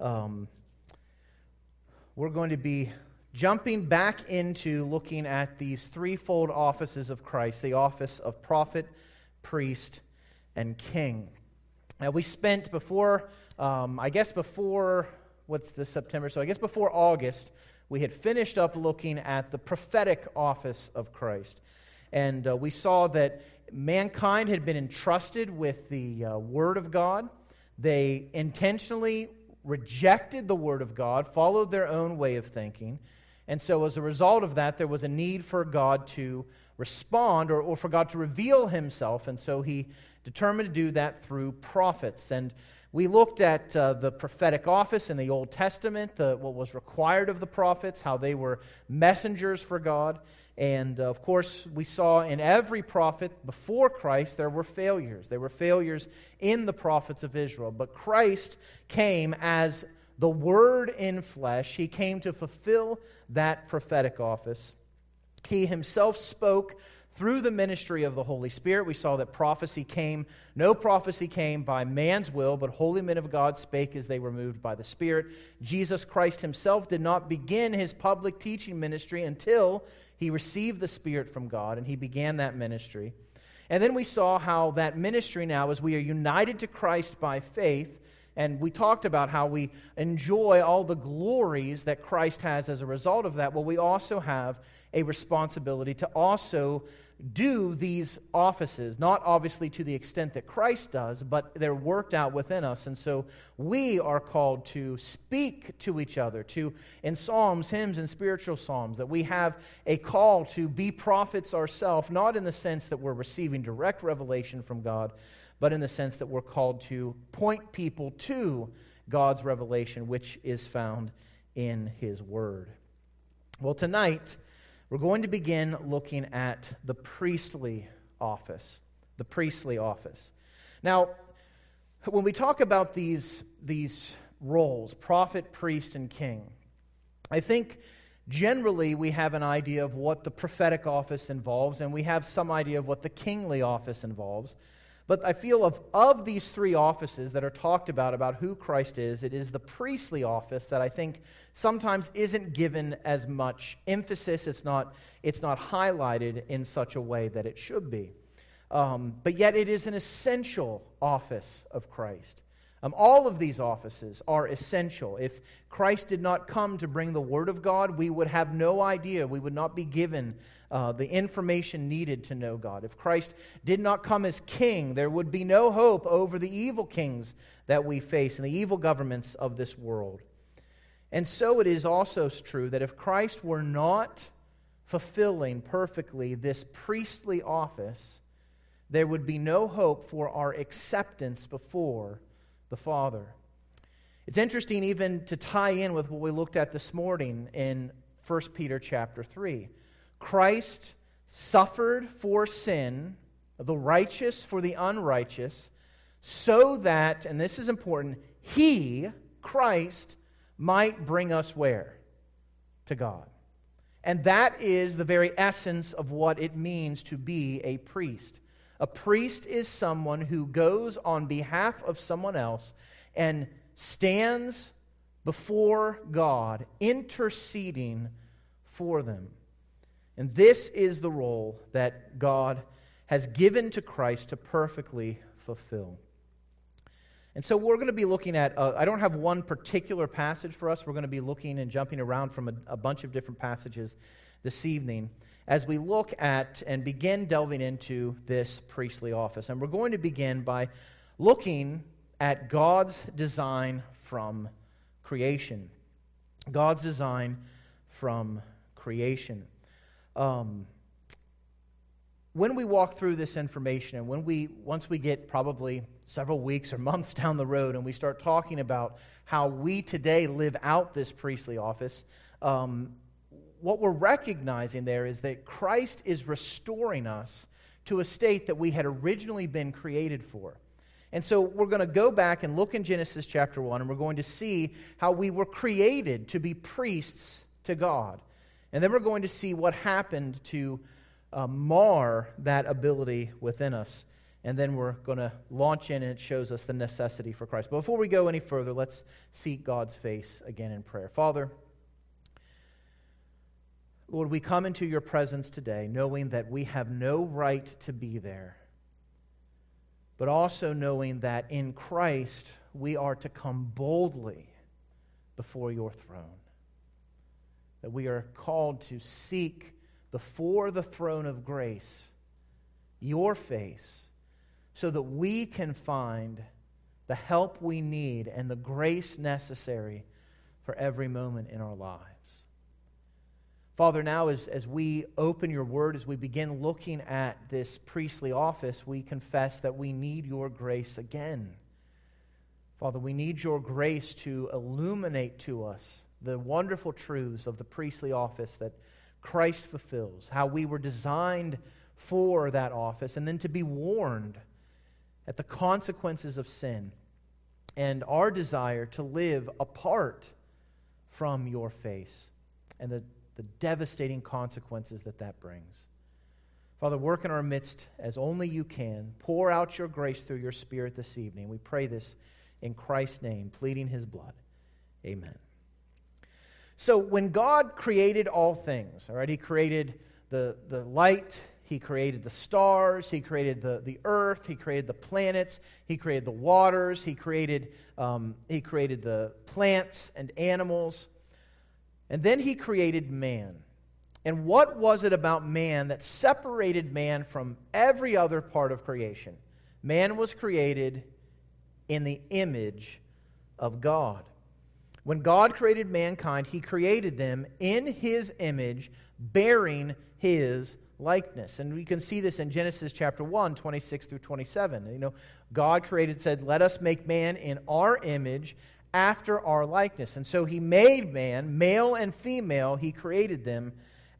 um, we're going to be jumping back into looking at these threefold offices of Christ the office of prophet, priest, and king. Now, we spent before, um, I guess before, what's the September? So, I guess before August, we had finished up looking at the prophetic office of Christ. And uh, we saw that mankind had been entrusted with the uh, Word of God. They intentionally rejected the Word of God, followed their own way of thinking. And so, as a result of that, there was a need for God to respond or, or for God to reveal Himself. And so, He determined to do that through prophets. And we looked at uh, the prophetic office in the Old Testament, the, what was required of the prophets, how they were messengers for God. And uh, of course, we saw in every prophet before Christ there were failures. There were failures in the prophets of Israel. But Christ came as the Word in flesh, He came to fulfill that prophetic office. He Himself spoke through the ministry of the Holy Spirit, we saw that prophecy came. No prophecy came by man's will, but holy men of God spake as they were moved by the Spirit. Jesus Christ himself did not begin his public teaching ministry until he received the Spirit from God, and he began that ministry. And then we saw how that ministry now, as we are united to Christ by faith, and we talked about how we enjoy all the glories that Christ has as a result of that. Well, we also have a responsibility to also do these offices, not obviously to the extent that Christ does, but they're worked out within us. And so we are called to speak to each other, to in psalms, hymns, and spiritual psalms, that we have a call to be prophets ourselves, not in the sense that we're receiving direct revelation from God, but in the sense that we're called to point people to God's revelation, which is found in His Word. Well, tonight, we're going to begin looking at the priestly office. The priestly office. Now, when we talk about these, these roles, prophet, priest, and king, I think generally we have an idea of what the prophetic office involves, and we have some idea of what the kingly office involves. But I feel of, of these three offices that are talked about, about who Christ is, it is the priestly office that I think sometimes isn't given as much emphasis. It's not, it's not highlighted in such a way that it should be. Um, but yet it is an essential office of Christ. Um, all of these offices are essential. If Christ did not come to bring the Word of God, we would have no idea. We would not be given uh, the information needed to know God. If Christ did not come as king, there would be no hope over the evil kings that we face and the evil governments of this world. And so it is also true that if Christ were not fulfilling perfectly this priestly office, there would be no hope for our acceptance before the Father. It's interesting even to tie in with what we looked at this morning in 1 Peter chapter 3. Christ suffered for sin, the righteous for the unrighteous, so that, and this is important, he, Christ, might bring us where? To God. And that is the very essence of what it means to be a priest. A priest is someone who goes on behalf of someone else and stands before God, interceding for them. And this is the role that God has given to Christ to perfectly fulfill. And so we're going to be looking at, uh, I don't have one particular passage for us. We're going to be looking and jumping around from a, a bunch of different passages this evening as we look at and begin delving into this priestly office. And we're going to begin by looking at God's design from creation. God's design from creation um, when we walk through this information and when we once we get probably several weeks or months down the road and we start talking about how we today live out this priestly office um, what we're recognizing there is that christ is restoring us to a state that we had originally been created for. And so we're going to go back and look in genesis chapter 1 and we're going to see how we were created to be priests to god and then we're going to see what happened to uh, mar that ability within us. and then we're going to launch in and it shows us the necessity for Christ. But before we go any further, let's seek God's face again in prayer. Father, Lord, we come into your presence today knowing that we have no right to be there, but also knowing that in Christ we are to come boldly before your throne. That we are called to seek before the throne of grace your face so that we can find the help we need and the grace necessary for every moment in our lives. Father, now as, as we open your word, as we begin looking at this priestly office, we confess that we need your grace again. Father, we need your grace to illuminate to us the wonderful truths of the priestly office that Christ fulfills, how we were designed for that office, and then to be warned at the consequences of sin and our desire to live apart from your face and the, the devastating consequences that that brings. Father, work in our midst as only you can. Pour out your grace through your Spirit this evening. We pray this in Christ's name, pleading his blood. Amen. So, when God created all things, all right, he created the, the light he created the stars. He created the, the earth. He created the planets. He created the waters. He created, um, he created the plants and animals. And then he created man. And what was it about man that separated man from every other part of creation? Man was created in the image of God. When God created mankind, he created them in his image, bearing his likeness. And we can see this in Genesis chapter 1, 26 through 27. You know, God created, said, Let us make man in our image after our likeness. And so he made man, male and female, he created them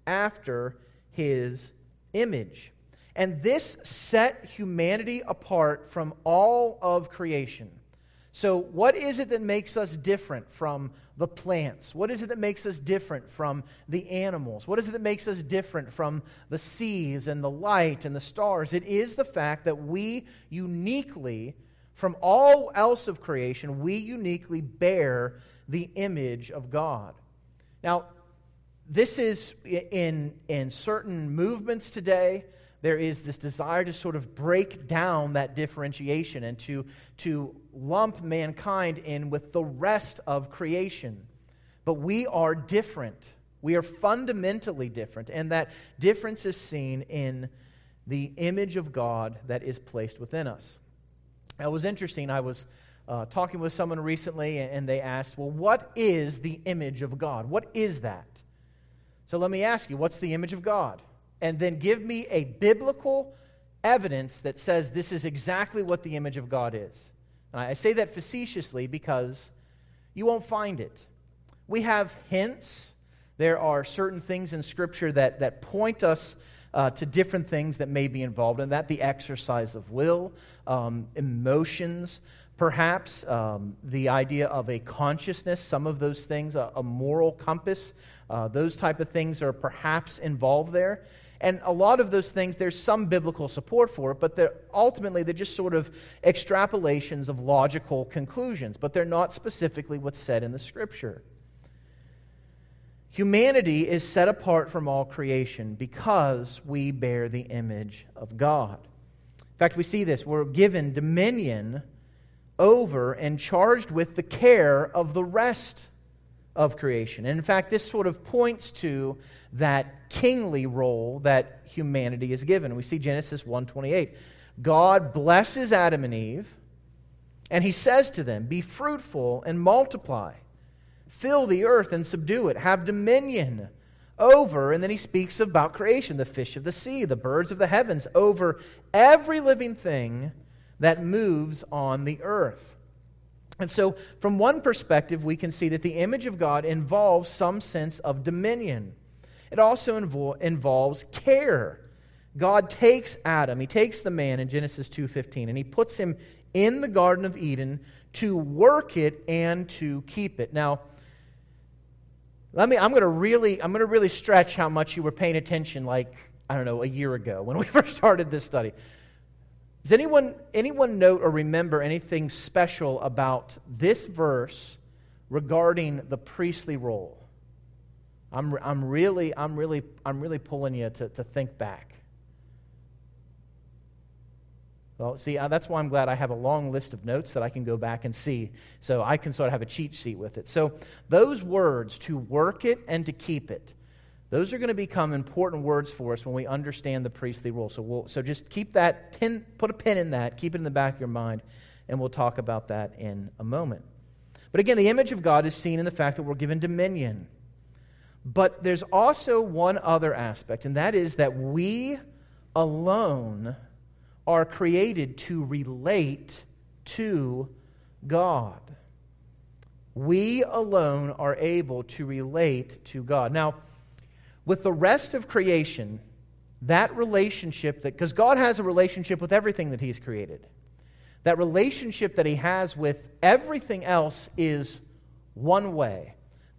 after his image. And this set humanity apart from all of creation. So, what is it that makes us different from the plants? What is it that makes us different from the animals? What is it that makes us different from the seas and the light and the stars? It is the fact that we uniquely, from all else of creation, we uniquely bear the image of God. Now, this is in, in certain movements today there is this desire to sort of break down that differentiation and to, to lump mankind in with the rest of creation. But we are different. We are fundamentally different, and that difference is seen in the image of God that is placed within us. It was interesting. I was uh, talking with someone recently, and they asked, Well, what is the image of God? What is that? So let me ask you, what's the image of God? And then give me a biblical evidence that says this is exactly what the image of God is. And I say that facetiously because you won't find it. We have hints. There are certain things in Scripture that, that point us uh, to different things that may be involved in that the exercise of will, um, emotions, perhaps um, the idea of a consciousness, some of those things, a, a moral compass, uh, those type of things are perhaps involved there. And a lot of those things, there's some biblical support for it, but they're, ultimately they're just sort of extrapolations of logical conclusions, but they're not specifically what's said in the scripture. Humanity is set apart from all creation because we bear the image of God. In fact, we see this. We're given dominion over and charged with the care of the rest of creation. And in fact, this sort of points to that kingly role that humanity is given. We see Genesis 1:28. God blesses Adam and Eve, and he says to them, "Be fruitful and multiply. Fill the earth and subdue it. Have dominion over." And then he speaks about creation, the fish of the sea, the birds of the heavens, over every living thing that moves on the earth. And so, from one perspective, we can see that the image of God involves some sense of dominion. It also invo- involves care. God takes Adam, he takes the man in Genesis 2:15 and he puts him in the garden of Eden to work it and to keep it. Now, let me I'm going to really I'm going to really stretch how much you were paying attention like I don't know a year ago when we first started this study. Does anyone, anyone note or remember anything special about this verse regarding the priestly role? I'm, I'm, really, I'm, really, I'm really pulling you to, to think back. Well, see, uh, that's why I'm glad I have a long list of notes that I can go back and see. So I can sort of have a cheat sheet with it. So those words, to work it and to keep it, those are going to become important words for us when we understand the priestly role. So, we'll, so just keep that pin, put a pin in that, keep it in the back of your mind, and we'll talk about that in a moment. But again, the image of God is seen in the fact that we're given dominion. But there's also one other aspect, and that is that we alone are created to relate to God. We alone are able to relate to God. Now, with the rest of creation, that relationship that, because God has a relationship with everything that He's created, that relationship that He has with everything else is one way.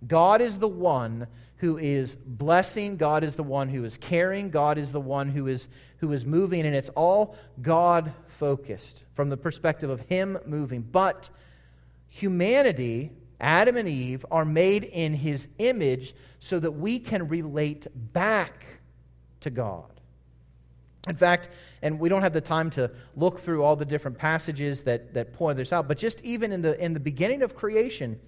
God is the one who is blessing, God is the one who is caring, God is the one who is, who is moving, and it's all God focused from the perspective of Him moving. But humanity, Adam and Eve, are made in His image so that we can relate back to God. In fact, and we don't have the time to look through all the different passages that, that point this out, but just even in the, in the beginning of creation,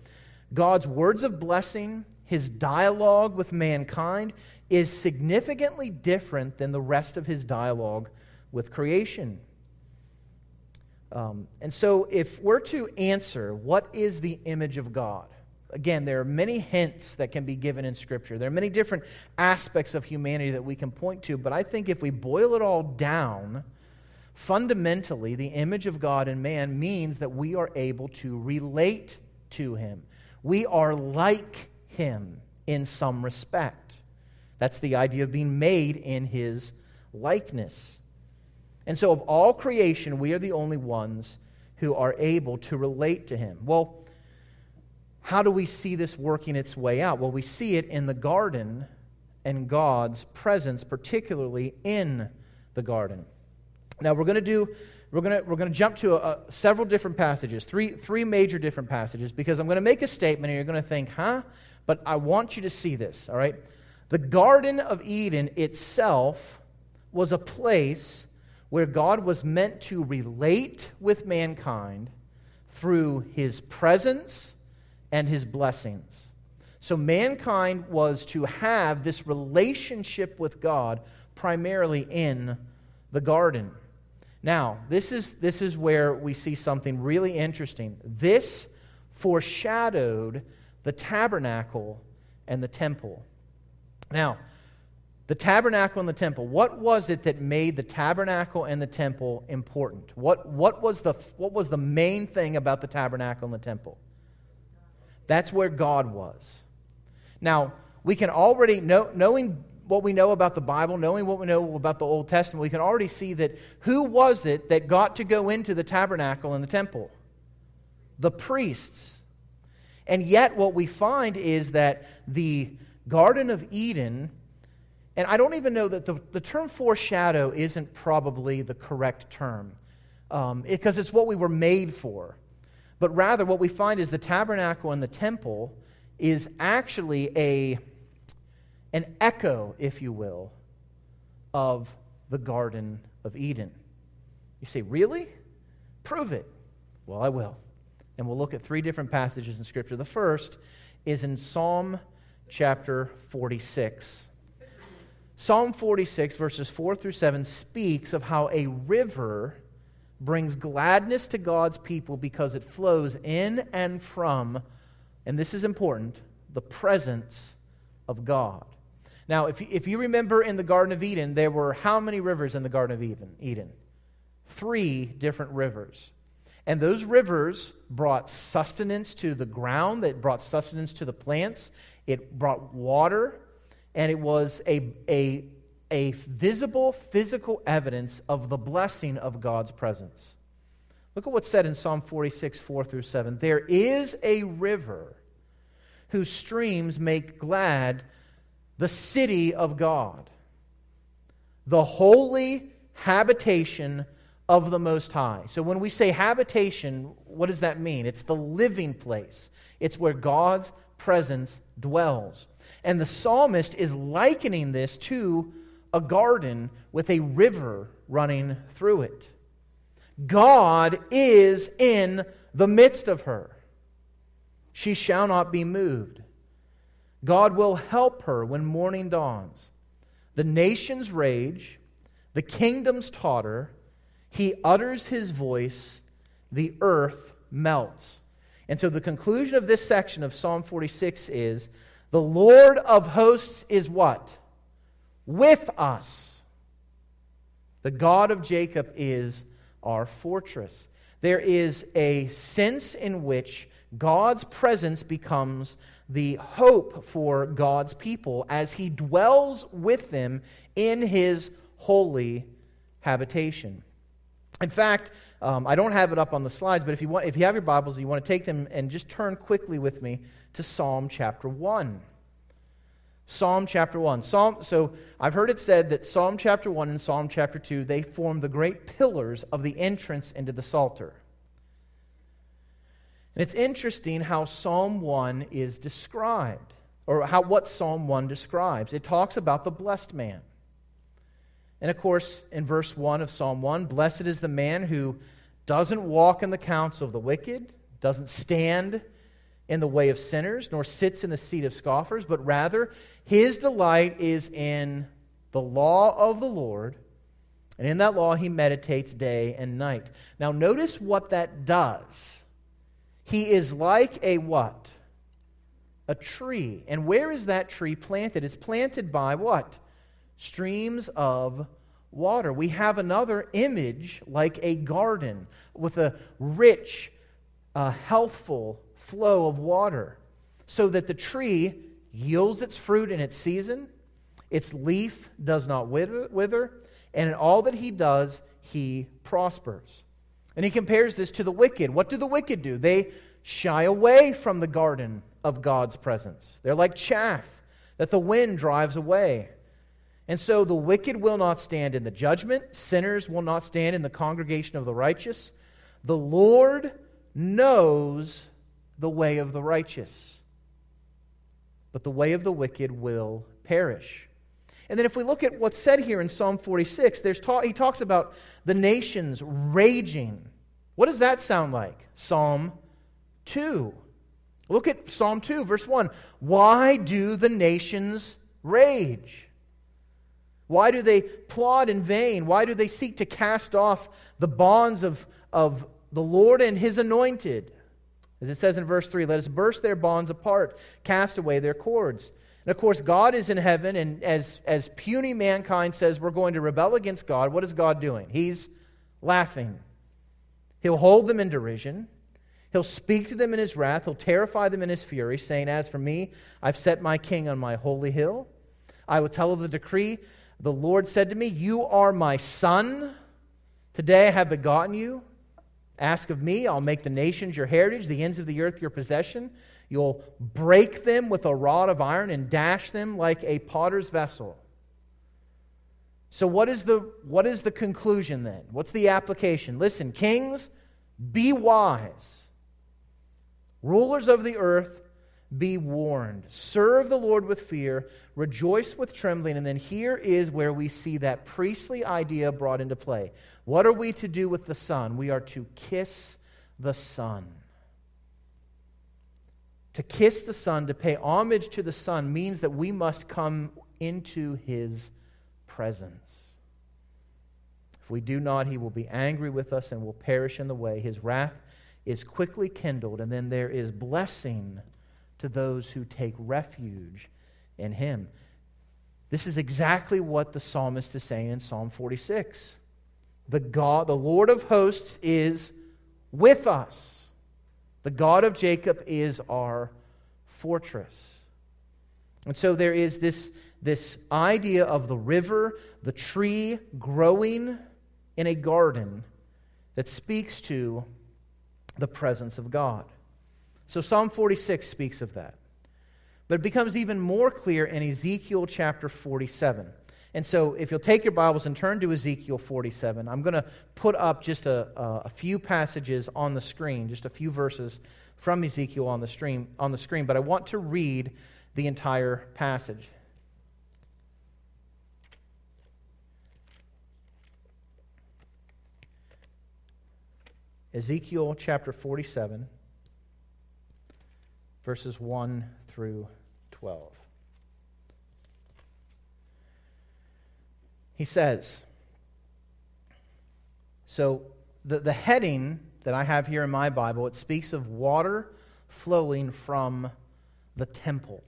God's words of blessing, his dialogue with mankind is significantly different than the rest of his dialogue with creation. Um, and so, if we're to answer what is the image of God, again, there are many hints that can be given in Scripture. There are many different aspects of humanity that we can point to, but I think if we boil it all down, fundamentally, the image of God in man means that we are able to relate to Him. We are like him in some respect. That's the idea of being made in his likeness. And so, of all creation, we are the only ones who are able to relate to him. Well, how do we see this working its way out? Well, we see it in the garden and God's presence, particularly in the garden. Now, we're going to do we're going we're gonna jump to a, several different passages, three, three major different passages, because I'm going to make a statement and you're going to think, huh? but I want you to see this, all right? The Garden of Eden itself was a place where God was meant to relate with mankind through his presence and his blessings. So mankind was to have this relationship with God primarily in the garden. Now, this is, this is where we see something really interesting. This foreshadowed the tabernacle and the temple. Now, the tabernacle and the temple, what was it that made the tabernacle and the temple important? What, what, was, the, what was the main thing about the tabernacle and the temple? That's where God was. Now, we can already, know, knowing what we know about the Bible, knowing what we know about the Old Testament, we can already see that who was it that got to go into the tabernacle and the temple? The priests. And yet, what we find is that the Garden of Eden, and I don't even know that the, the term foreshadow isn't probably the correct term, um, because it's what we were made for. But rather, what we find is the tabernacle and the temple is actually a, an echo, if you will, of the Garden of Eden. You say, really? Prove it. Well, I will. And we'll look at three different passages in Scripture. The first is in Psalm chapter 46. Psalm 46, verses 4 through 7, speaks of how a river brings gladness to God's people because it flows in and from, and this is important, the presence of God. Now, if, if you remember in the Garden of Eden, there were how many rivers in the Garden of Eden? Eden? Three different rivers. And those rivers brought sustenance to the ground, that brought sustenance to the plants, it brought water, and it was a, a, a visible physical evidence of the blessing of God's presence. Look at what's said in Psalm 46, 4 through 7. There is a river whose streams make glad the city of God, the holy habitation of the Most High. So when we say habitation, what does that mean? It's the living place, it's where God's presence dwells. And the psalmist is likening this to a garden with a river running through it. God is in the midst of her. She shall not be moved. God will help her when morning dawns. The nations rage, the kingdoms totter. He utters his voice, the earth melts. And so the conclusion of this section of Psalm 46 is the Lord of hosts is what? With us. The God of Jacob is our fortress. There is a sense in which God's presence becomes the hope for God's people as he dwells with them in his holy habitation. In fact, um, I don't have it up on the slides, but if you, want, if you have your Bibles, you want to take them and just turn quickly with me to Psalm chapter 1. Psalm chapter 1. Psalm, so I've heard it said that Psalm chapter 1 and Psalm chapter 2, they form the great pillars of the entrance into the Psalter. And it's interesting how Psalm 1 is described, or how, what Psalm 1 describes. It talks about the blessed man. And of course, in verse 1 of Psalm 1, blessed is the man who doesn't walk in the counsel of the wicked, doesn't stand in the way of sinners, nor sits in the seat of scoffers, but rather his delight is in the law of the Lord, and in that law he meditates day and night. Now, notice what that does. He is like a what? A tree. And where is that tree planted? It's planted by what? Streams of water. We have another image like a garden with a rich, uh, healthful flow of water, so that the tree yields its fruit in its season, its leaf does not wither, and in all that he does, he prospers. And he compares this to the wicked. What do the wicked do? They shy away from the garden of God's presence. They're like chaff that the wind drives away. And so the wicked will not stand in the judgment, sinners will not stand in the congregation of the righteous. The Lord knows the way of the righteous, but the way of the wicked will perish. And then if we look at what's said here in Psalm 46, there's ta- he talks about the nations raging. What does that sound like? Psalm 2. Look at Psalm 2, verse 1. Why do the nations rage? Why do they plot in vain? Why do they seek to cast off the bonds of, of the Lord and his anointed? As it says in verse 3, let us burst their bonds apart, cast away their cords. And of course, God is in heaven, and as, as puny mankind says we're going to rebel against God, what is God doing? He's laughing. He'll hold them in derision. He'll speak to them in his wrath. He'll terrify them in his fury, saying, As for me, I've set my king on my holy hill. I will tell of the decree. The Lord said to me, You are my son. Today I have begotten you. Ask of me, I'll make the nations your heritage, the ends of the earth your possession. You'll break them with a rod of iron and dash them like a potter's vessel. So, what is the, what is the conclusion then? What's the application? Listen, kings, be wise. Rulers of the earth, be warned. Serve the Lord with fear, rejoice with trembling. And then here is where we see that priestly idea brought into play. What are we to do with the Son? We are to kiss the Son. To kiss the Son, to pay homage to the Son, means that we must come into his presence. If we do not, he will be angry with us and will perish in the way. His wrath is quickly kindled, and then there is blessing to those who take refuge in him. This is exactly what the psalmist is saying in Psalm 46. The God, the Lord of hosts is with us. The God of Jacob is our fortress. And so there is this, this idea of the river, the tree growing in a garden that speaks to the presence of God. So Psalm 46 speaks of that. But it becomes even more clear in Ezekiel chapter 47. And so, if you'll take your Bibles and turn to Ezekiel 47, I'm going to put up just a, a, few passages on the screen, just a few verses from Ezekiel on the, stream, on the screen, but I want to read the entire passage. Ezekiel chapter 47, verses 1 through 12. He says, so the, the heading that I have here in my Bible, it speaks of water flowing from the temple.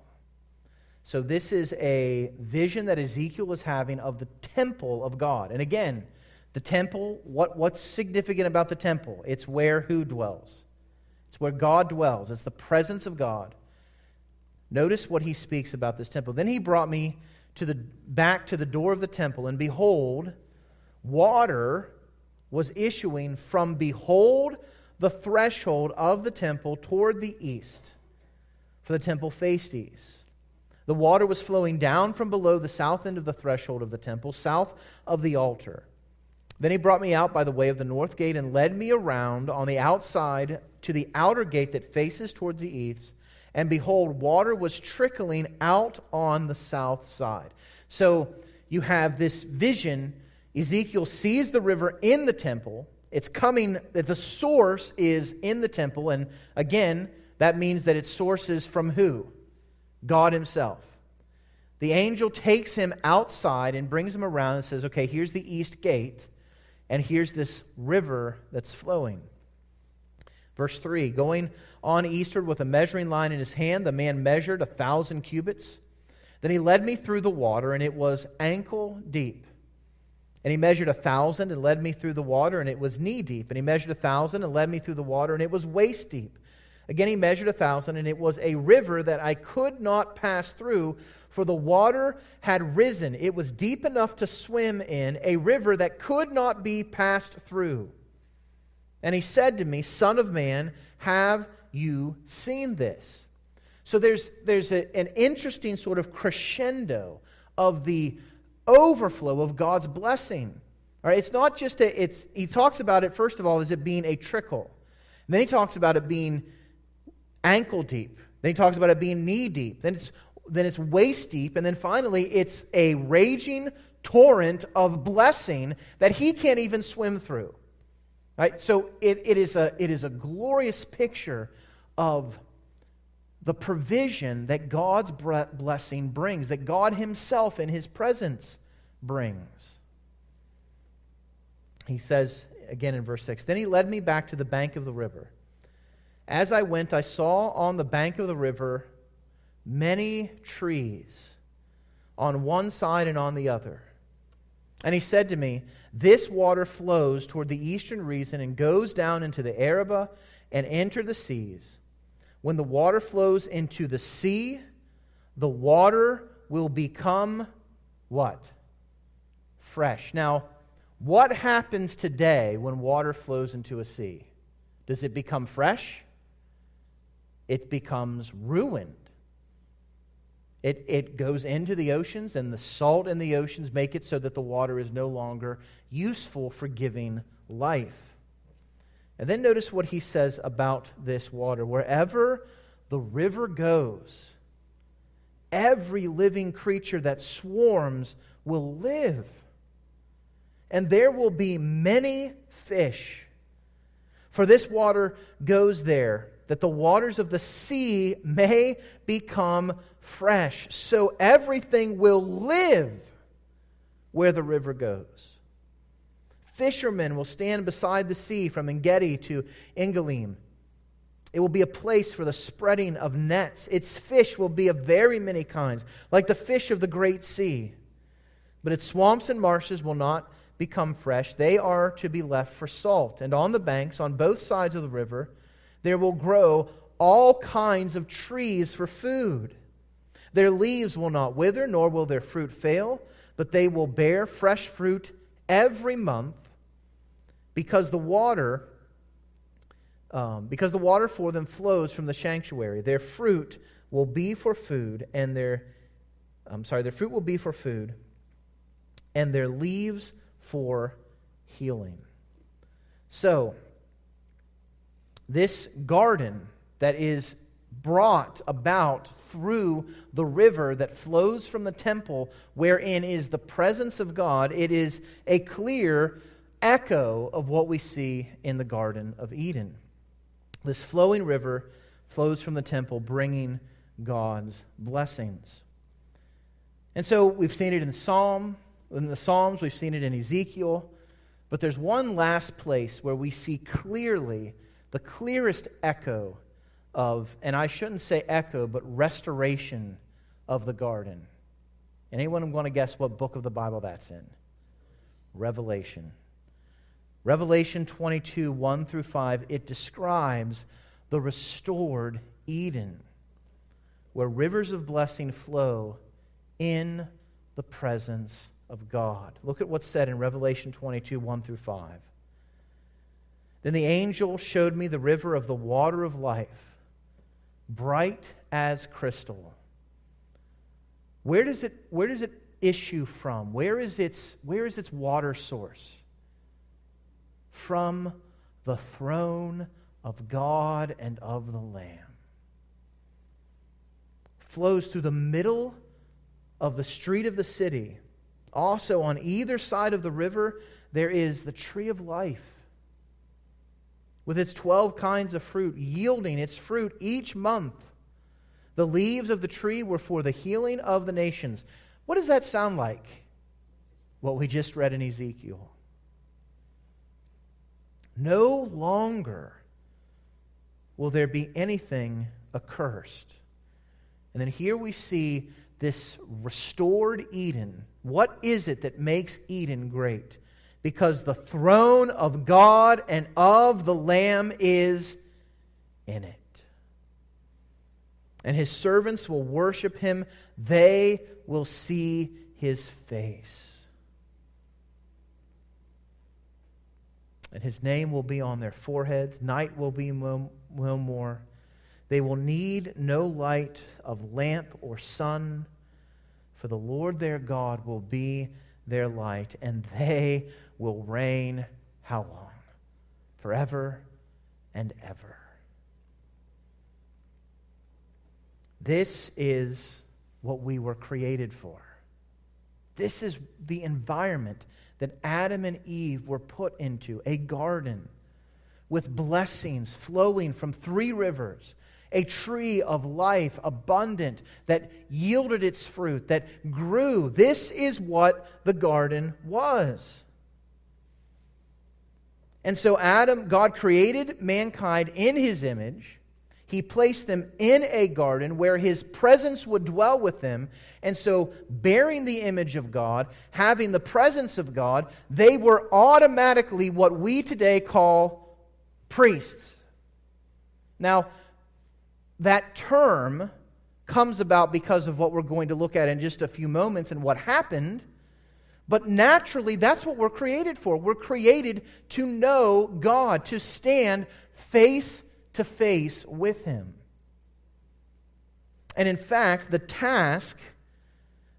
So this is a vision that Ezekiel is having of the temple of God. And again, the temple, what, what's significant about the temple? It's where who dwells? It's where God dwells. It's the presence of God. Notice what he speaks about this temple. Then he brought me to the, back to the door of the temple, and behold, water was issuing from behold the threshold of the temple toward the east, for the temple faced east. The water was flowing down from below the south end of the threshold of the temple, south of the altar. Then he brought me out by the way of the north gate and led me around on the outside to the outer gate that faces towards the east and behold, water was trickling out on the south side. So you have this vision. Ezekiel sees the river in the temple. It's coming, the source is in the temple. And again, that means that its source is from who? God Himself. The angel takes him outside and brings him around and says, Okay, here's the east gate, and here's this river that's flowing. Verse 3 Going on eastward with a measuring line in his hand, the man measured a thousand cubits. Then he led me through the water, and it was ankle deep. And he measured a thousand and led me through the water, and it was knee deep. And he measured a thousand and led me through the water, and it was waist deep. Again, he measured a thousand, and it was a river that I could not pass through, for the water had risen. It was deep enough to swim in, a river that could not be passed through. And he said to me, Son of man, have you seen this? So there's, there's a, an interesting sort of crescendo of the overflow of God's blessing. All right, it's not just a, it's, he talks about it, first of all, as it being a trickle. And then he talks about it being ankle deep. Then he talks about it being knee deep. Then it's, then it's waist deep. And then finally, it's a raging torrent of blessing that he can't even swim through. Right? So it, it, is a, it is a glorious picture of the provision that God's blessing brings, that God Himself in His presence brings. He says again in verse 6 Then He led me back to the bank of the river. As I went, I saw on the bank of the river many trees on one side and on the other. And he said to me, This water flows toward the eastern region and goes down into the Arabah and enter the seas. When the water flows into the sea, the water will become what? Fresh. Now, what happens today when water flows into a sea? Does it become fresh? It becomes ruined. It, it goes into the oceans, and the salt in the oceans make it so that the water is no longer useful for giving life. And then notice what he says about this water. Wherever the river goes, every living creature that swarms will live. And there will be many fish. For this water goes there, that the waters of the sea may become fresh. So everything will live where the river goes. Fishermen will stand beside the sea from Engedi to Eneglaim. It will be a place for the spreading of nets. Its fish will be of very many kinds, like the fish of the great sea. But its swamps and marshes will not become fresh. They are to be left for salt. And on the banks, on both sides of the river, there will grow all kinds of trees for food. Their leaves will not wither, nor will their fruit fail, but they will bear fresh fruit every month because the water um, because the water for them flows from the sanctuary. Their fruit will be for food, and their I'm sorry, their fruit will be for food, and their leaves for healing. So, this garden that is brought about through the river that flows from the temple, wherein is the presence of God, it is a clear echo of what we see in the Garden of Eden. This flowing river flows from the temple, bringing God's blessings. And so we've seen it in Psalm, in the Psalms, we've seen it in Ezekiel, but there's one last place where we see clearly the clearest echo of, and I shouldn't say echo, but restoration of the garden. Anyone want to guess what book of the Bible that's in? Revelation. Revelation 22, 1 through 5, it describes the restored Eden, where rivers of blessing flow in the presence of God. Look at what's said in Revelation 22, 1 through 5. Then the angel showed me the river of the water of life, bright as crystal. Where does it, where does it issue from? Where is its, where is its water source? From the throne of God and of the Lamb. Flows through the middle of the street of the city. Also, on either side of the river, there is the tree of life with its 12 kinds of fruit, yielding its fruit each month. The leaves of the tree were for the healing of the nations. What does that sound like? What we just read in Ezekiel. No longer will there be anything accursed. And then here we see this restored Eden. What is it that makes Eden great? Because the throne of God and of the Lamb is in it. And his servants will worship him, they will see his face. And his name will be on their foreheads, night will be no more. They will need no light of lamp or sun for the Lord their God will be their light, and they will reign how long? Forever and ever. This is what we were created for. This is the environment that Adam and Eve were put into a garden with blessings flowing from three rivers a tree of life, abundant, that yielded its fruit, that grew. This is what the garden was. And so, Adam, God created mankind in his image. He placed them in a garden where his presence would dwell with them. And so, bearing the image of God, having the presence of God, they were automatically what we today call priests. Now, that term comes about because of what we're going to look at in just a few moments and what happened. But naturally, that's what we're created for. We're created to know God, to stand face to face with Him. And in fact, the task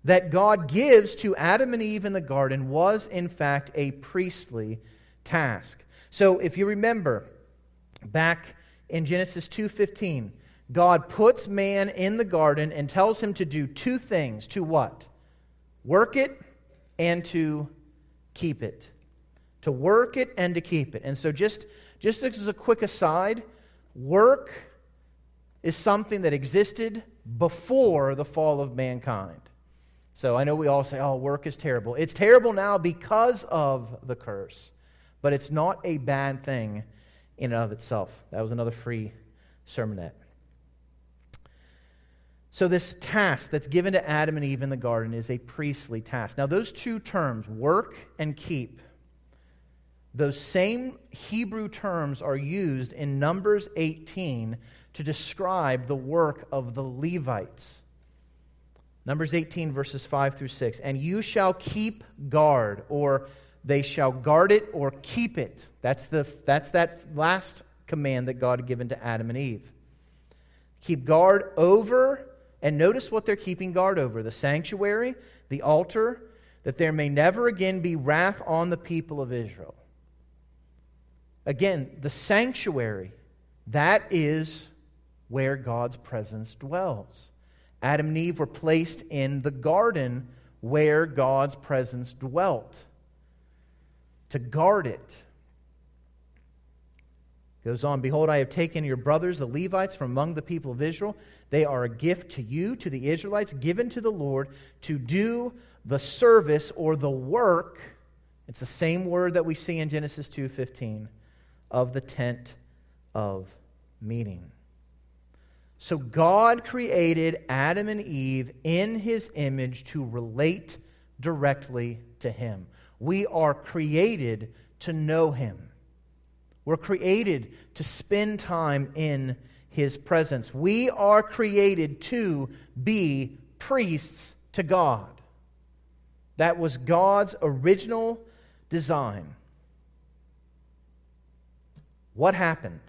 that God gives to Adam and Eve in the garden was, in fact, a priestly task. So if you remember, back in Genesis 2:15, God puts man in the garden and tells him to do two things to what? Work it and to keep it. To work it and to keep it. And so, just, just as a quick aside, work is something that existed before the fall of mankind. So I know we all say, oh, work is terrible. It's terrible now because of the curse, but it's not a bad thing in and of itself. That was another free sermonette. So, this task that's given to Adam and Eve in the garden is a priestly task. Now, those two terms, work and keep, those same Hebrew terms are used in Numbers 18 to describe the work of the Levites. Numbers 18, verses 5 through 6. And you shall keep guard, or they shall guard it or keep it. That's, the, that's that last command that God had given to Adam and Eve. Keep guard over and notice what they're keeping guard over the sanctuary, the altar, that there may never again be wrath on the people of Israel. Again, the sanctuary, that is where God's presence dwells. Adam and Eve were placed in the garden where God's presence dwelt to guard it. Goes on, Behold, I have taken your brothers, the Levites, from among the people of Israel. They are a gift to you, to the Israelites, given to the Lord to do the service or the work. It's the same word that we see in Genesis 2:15 of the tent of meeting. So God created Adam and Eve in his image to relate directly to him. We are created to know him. We're created to spend time in his presence. We are created to be priests to God. That was God's original design. What happened?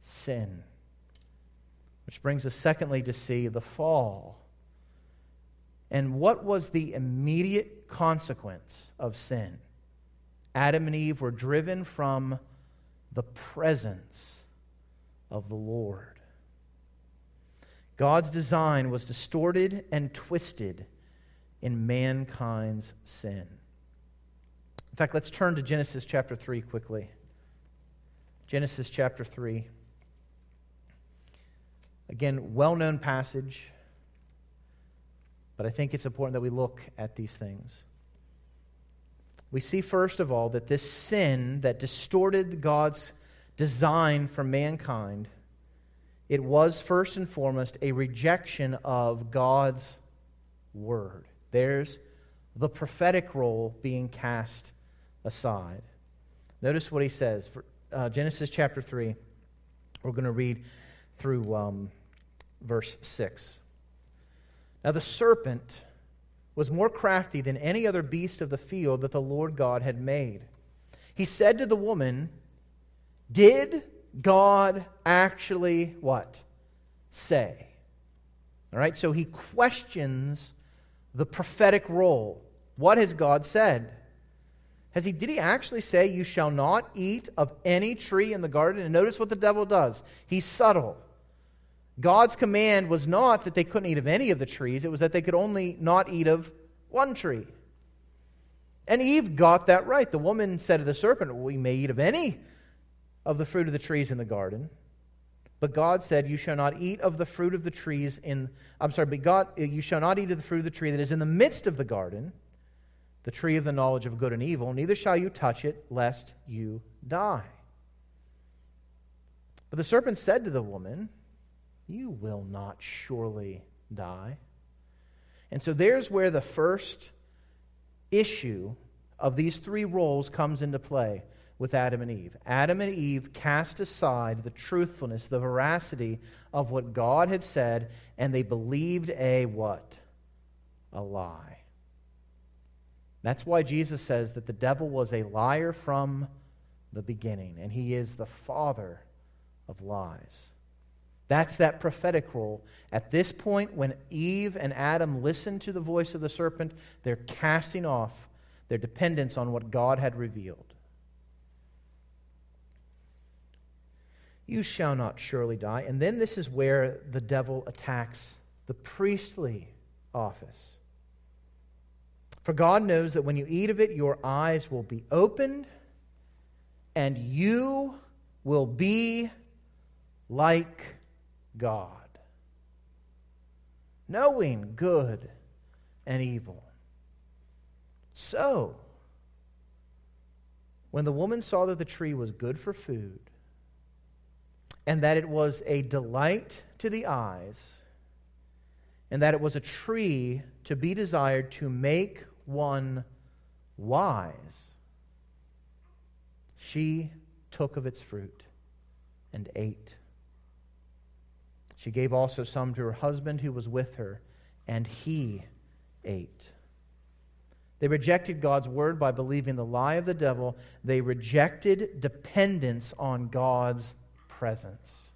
Sin. Which brings us, secondly, to see the fall. And what was the immediate consequence of sin? Adam and Eve were driven from the presence of the Lord. God's design was distorted and twisted in mankind's sin. In fact, let's turn to Genesis chapter 3 quickly. Genesis chapter 3. Again, well known passage, but I think it's important that we look at these things. We see, first of all, that this sin that distorted God's design for mankind it was first and foremost a rejection of God's word. There's the prophetic role being cast aside. Notice what he says. For, uh, Genesis chapter 3, we're going to read through um, verse 6. Now the serpent was more crafty than any other beast of the field that the Lord God had made. He said to the woman, Did God actually what? Say. All right, so he questions the prophetic role. What has God said? Has he, did he actually say, You shall not eat of any tree in the garden? And notice what the devil does. He's subtle. God's command was not that they couldn't eat of any of the trees, it was that they could only not eat of one tree. And Eve got that right. The woman said to the serpent, We may eat of any of the fruit of the trees in the garden. But God said, You shall not eat of the fruit of the trees in, I'm sorry, but God, you shall not eat of the fruit of the tree that is in the midst of the garden, the tree of the knowledge of good and evil, neither shall you touch it, lest you die. But the serpent said to the woman, You will not surely die. And so there's where the first issue of these three roles comes into play with Adam and Eve. Adam and Eve cast aside the truthfulness, the veracity of what God had said, and they believed a what? A lie. That's why Jesus says that the devil was a liar from the beginning, and he is the father of lies. That's that prophetic role. At this point, when Eve and Adam listen to the voice of the serpent, they're casting off their dependence on what God had revealed. You shall not surely die. And then this is where the devil attacks the priestly office. For God knows that when you eat of it, your eyes will be opened, and you will be like God, knowing good and evil. So, when the woman saw that the tree was good for food, and that it was a delight to the eyes, and that it was a tree to be desired to make one wise. She took of its fruit and ate. She gave also some to her husband who was with her, and he ate. They rejected God's word by believing the lie of the devil. They rejected dependence on God's presence.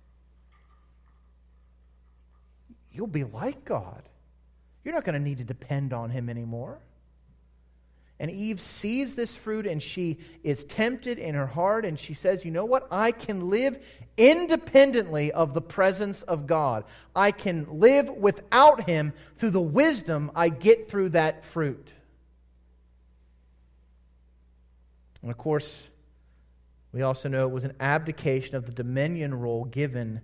You'll be like God. You're not going to need to depend on him anymore. And Eve sees this fruit and she is tempted in her heart and she says, You know what? I can live independently of the presence of God. I can live without him through the wisdom I get through that fruit. And of course, we also know it was an abdication of the dominion role given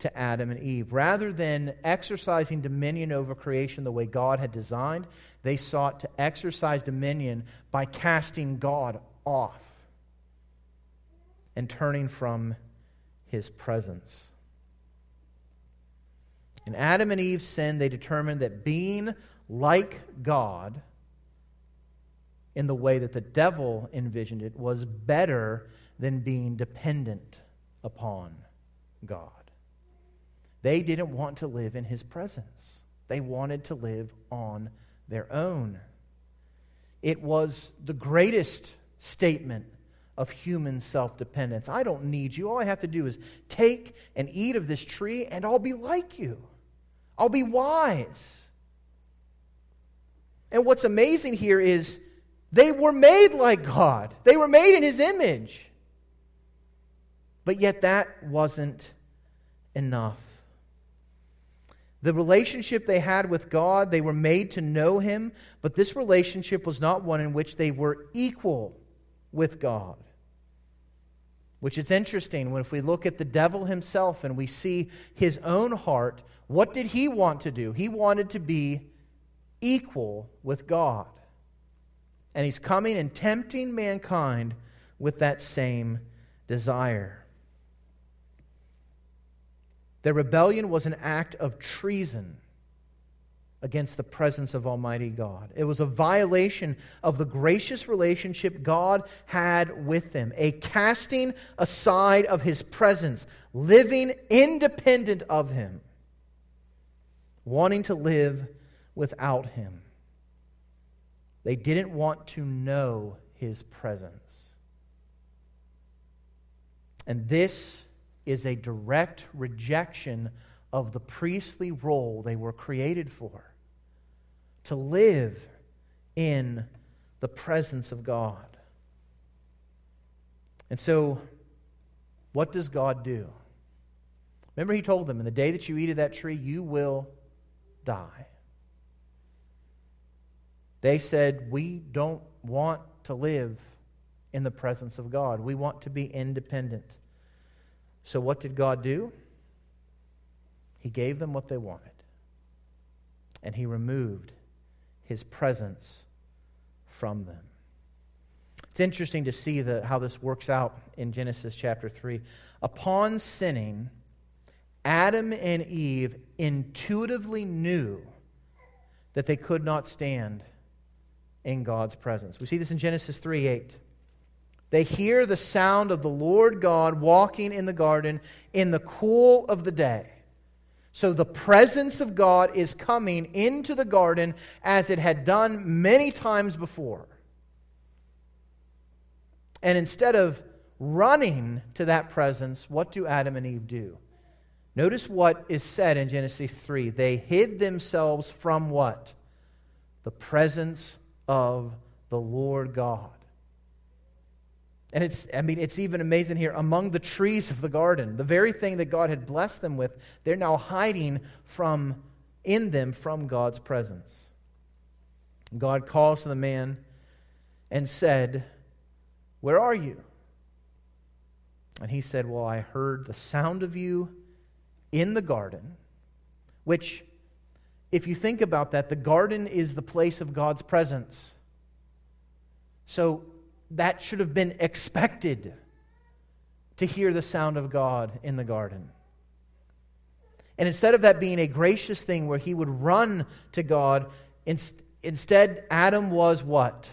to Adam and Eve. Rather than exercising dominion over creation the way God had designed, they sought to exercise dominion by casting God off and turning from his presence. In Adam and Eve's sin, they determined that being like God in the way that the devil envisioned it was better than being dependent upon God. They didn't want to live in his presence, they wanted to live on their own. It was the greatest statement of human self dependence. I don't need you. All I have to do is take and eat of this tree, and I'll be like you. I'll be wise. And what's amazing here is they were made like God, they were made in His image. But yet, that wasn't enough. The relationship they had with God, they were made to know Him, but this relationship was not one in which they were equal with God. Which is interesting when if we look at the devil himself and we see his own heart, what did he want to do? He wanted to be equal with God. And he's coming and tempting mankind with that same desire. Their rebellion was an act of treason against the presence of Almighty God. It was a violation of the gracious relationship God had with them, a casting aside of His presence, living independent of Him, wanting to live without Him. They didn't want to know His presence. And this is a direct rejection of the priestly role they were created for to live in the presence of God. And so, what does God do? Remember, He told them, In the day that you eat of that tree, you will die. They said, We don't want to live in the presence of God, we want to be independent. So, what did God do? He gave them what they wanted, and He removed His presence from them. It's interesting to see the, how this works out in Genesis chapter 3. Upon sinning, Adam and Eve intuitively knew that they could not stand in God's presence. We see this in Genesis 3 8. They hear the sound of the Lord God walking in the garden in the cool of the day. So the presence of God is coming into the garden as it had done many times before. And instead of running to that presence, what do Adam and Eve do? Notice what is said in Genesis 3. They hid themselves from what? The presence of the Lord God. And it's, I mean, it's even amazing here. Among the trees of the garden, the very thing that God had blessed them with, they're now hiding from, in them from God's presence. God calls to the man and said, Where are you? And he said, Well, I heard the sound of you in the garden, which, if you think about that, the garden is the place of God's presence. So that should have been expected to hear the sound of God in the garden. And instead of that being a gracious thing where he would run to God, instead, Adam was what?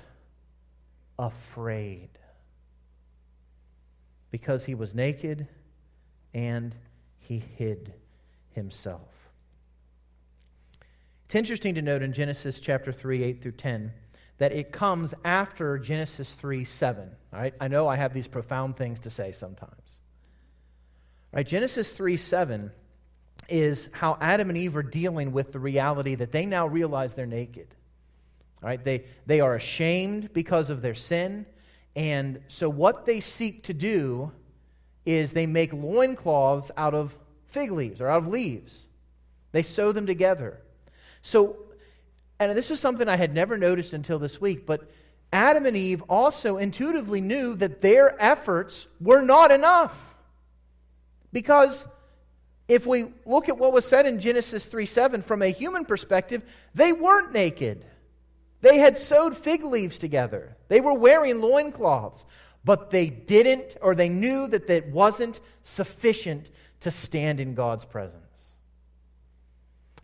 Afraid. Because he was naked and he hid himself. It's interesting to note in Genesis chapter 3, 8 through 10 that it comes after Genesis 3 7. Right? I know I have these profound things to say sometimes. Right? Genesis 3 7 is how Adam and Eve are dealing with the reality that they now realize they're naked. All right? They, they are ashamed because of their sin. And so, what they seek to do is they make loincloths out of fig leaves or out of leaves. They sew them together. So, and this is something I had never noticed until this week, but Adam and Eve also intuitively knew that their efforts were not enough. Because if we look at what was said in Genesis 3 7, from a human perspective, they weren't naked. They had sewed fig leaves together. They were wearing loincloths, but they didn't, or they knew that that wasn't sufficient to stand in God's presence.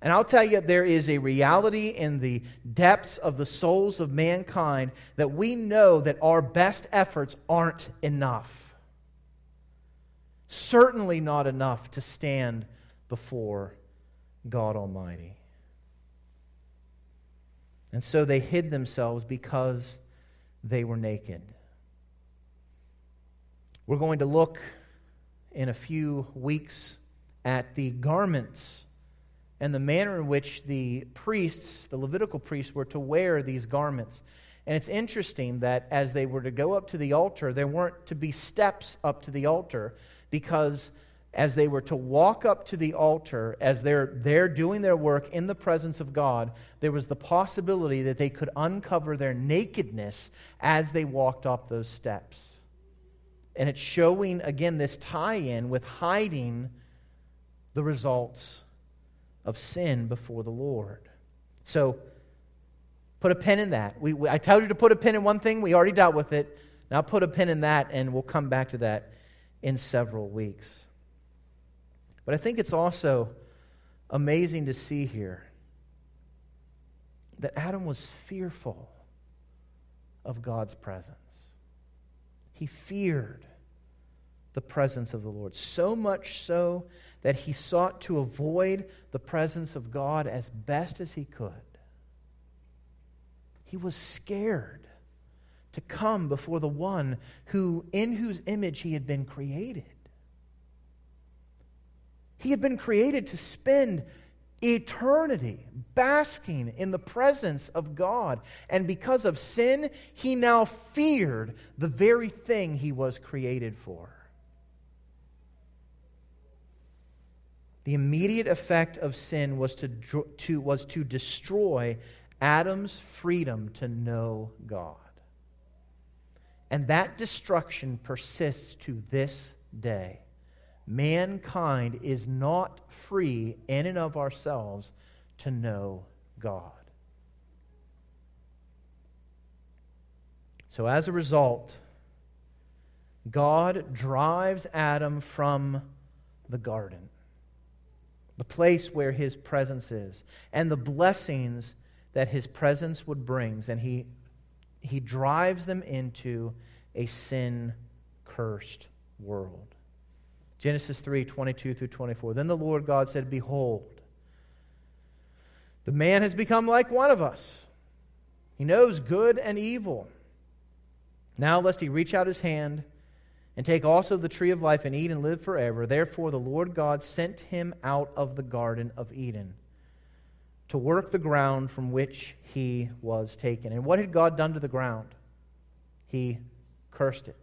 And I'll tell you, there is a reality in the depths of the souls of mankind that we know that our best efforts aren't enough. Certainly not enough to stand before God Almighty. And so they hid themselves because they were naked. We're going to look in a few weeks at the garments and the manner in which the priests, the Levitical priests, were to wear these garments. And it's interesting that as they were to go up to the altar, there weren't to be steps up to the altar because as they were to walk up to the altar, as they're there doing their work in the presence of God, there was the possibility that they could uncover their nakedness as they walked up those steps. And it's showing, again, this tie in with hiding the results of sin before the Lord. So, put a pin in that. We, we, I told you to put a pin in one thing, we already dealt with it. Now, put a pin in that, and we'll come back to that in several weeks. But I think it's also amazing to see here that Adam was fearful of God's presence. He feared the presence of the Lord, so much so that he sought to avoid the presence of God as best as he could. He was scared to come before the one who in whose image he had been created. He had been created to spend eternity basking in the presence of God. And because of sin, he now feared the very thing he was created for. The immediate effect of sin was to, to, was to destroy Adam's freedom to know God. And that destruction persists to this day. Mankind is not free in and of ourselves to know God. So, as a result, God drives Adam from the garden the place where his presence is, and the blessings that his presence would bring. And he, he drives them into a sin cursed world. Genesis 3 22 through 24. Then the Lord God said, Behold, the man has become like one of us. He knows good and evil. Now, lest he reach out his hand and take also the tree of life and eat and live forever. Therefore, the Lord God sent him out of the Garden of Eden to work the ground from which he was taken. And what had God done to the ground? He cursed it.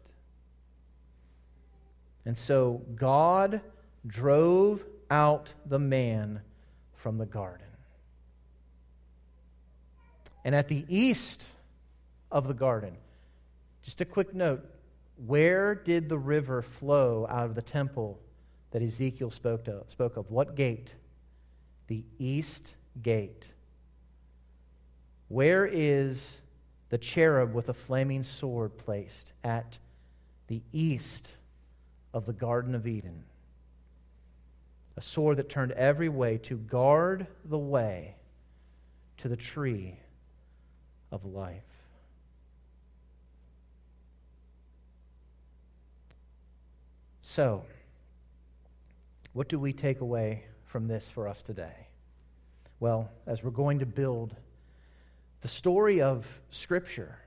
And so God drove out the man from the garden. And at the east of the garden, just a quick note where did the river flow out of the temple that Ezekiel spoke of? Spoke of? What gate? The east gate. Where is the cherub with a flaming sword placed? At the east of the Garden of Eden. A sword that turned every way to guard the way to the tree of life. So, what do we take away from this for us today? Well, as we're going to build, the story of Scripture,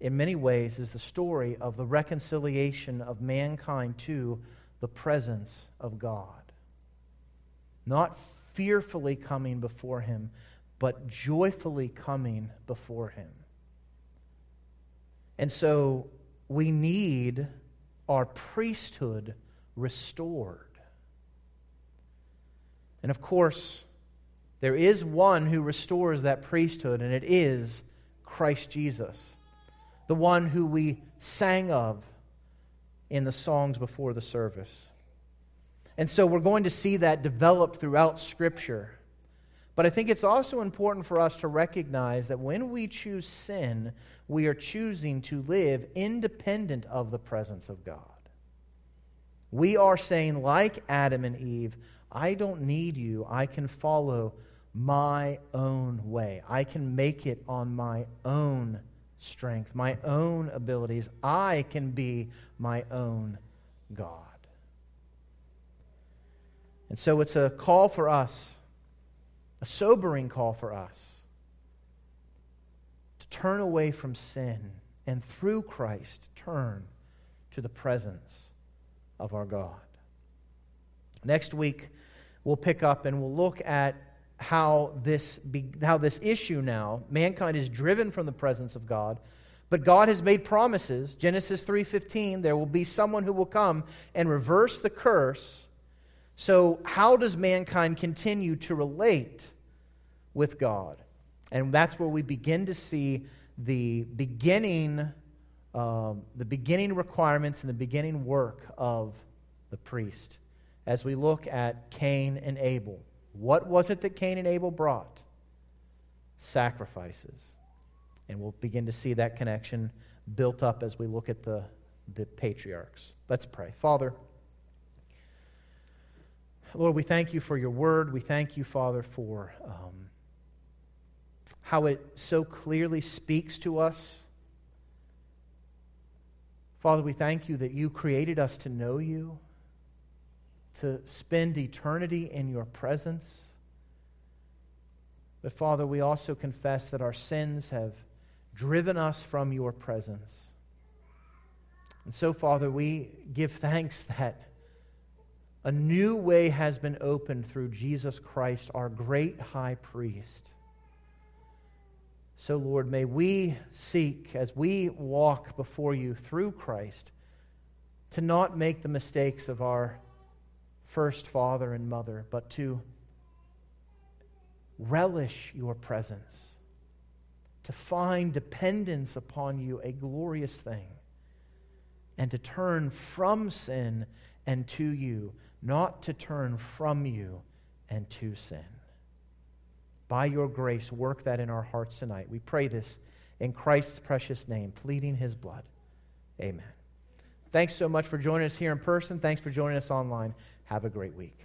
in many ways, is the story of the reconciliation of mankind to the presence of God. not fearfully coming before him, but joyfully coming before him. And so we need our priesthood restored. And of course, there is one who restores that priesthood, and it is Christ Jesus, the one who we sang of in the songs before the service. And so we're going to see that develop throughout Scripture. But I think it's also important for us to recognize that when we choose sin, we are choosing to live independent of the presence of God. We are saying, like Adam and Eve, I don't need you. I can follow my own way. I can make it on my own strength, my own abilities. I can be my own God. And so it's a call for us, a sobering call for us, to turn away from sin and through Christ turn to the presence of our God. Next week, we'll pick up and we'll look at how this, how this issue now, mankind is driven from the presence of God, but God has made promises. Genesis 3:15, there will be someone who will come and reverse the curse. So, how does mankind continue to relate with God? And that's where we begin to see the beginning, um, the beginning requirements and the beginning work of the priest as we look at Cain and Abel. What was it that Cain and Abel brought? Sacrifices. And we'll begin to see that connection built up as we look at the, the patriarchs. Let's pray. Father, Lord, we thank you for your word. We thank you, Father, for um, how it so clearly speaks to us. Father, we thank you that you created us to know you to spend eternity in your presence. But Father, we also confess that our sins have driven us from your presence. And so, Father, we give thanks that a new way has been opened through Jesus Christ, our great high priest. So, Lord, may we seek, as we walk before you through Christ, to not make the mistakes of our first father and mother, but to relish your presence, to find dependence upon you a glorious thing, and to turn from sin and to you, not to turn from you and to sin. By your grace, work that in our hearts tonight. We pray this in Christ's precious name, pleading his blood. Amen. Thanks so much for joining us here in person. Thanks for joining us online. Have a great week.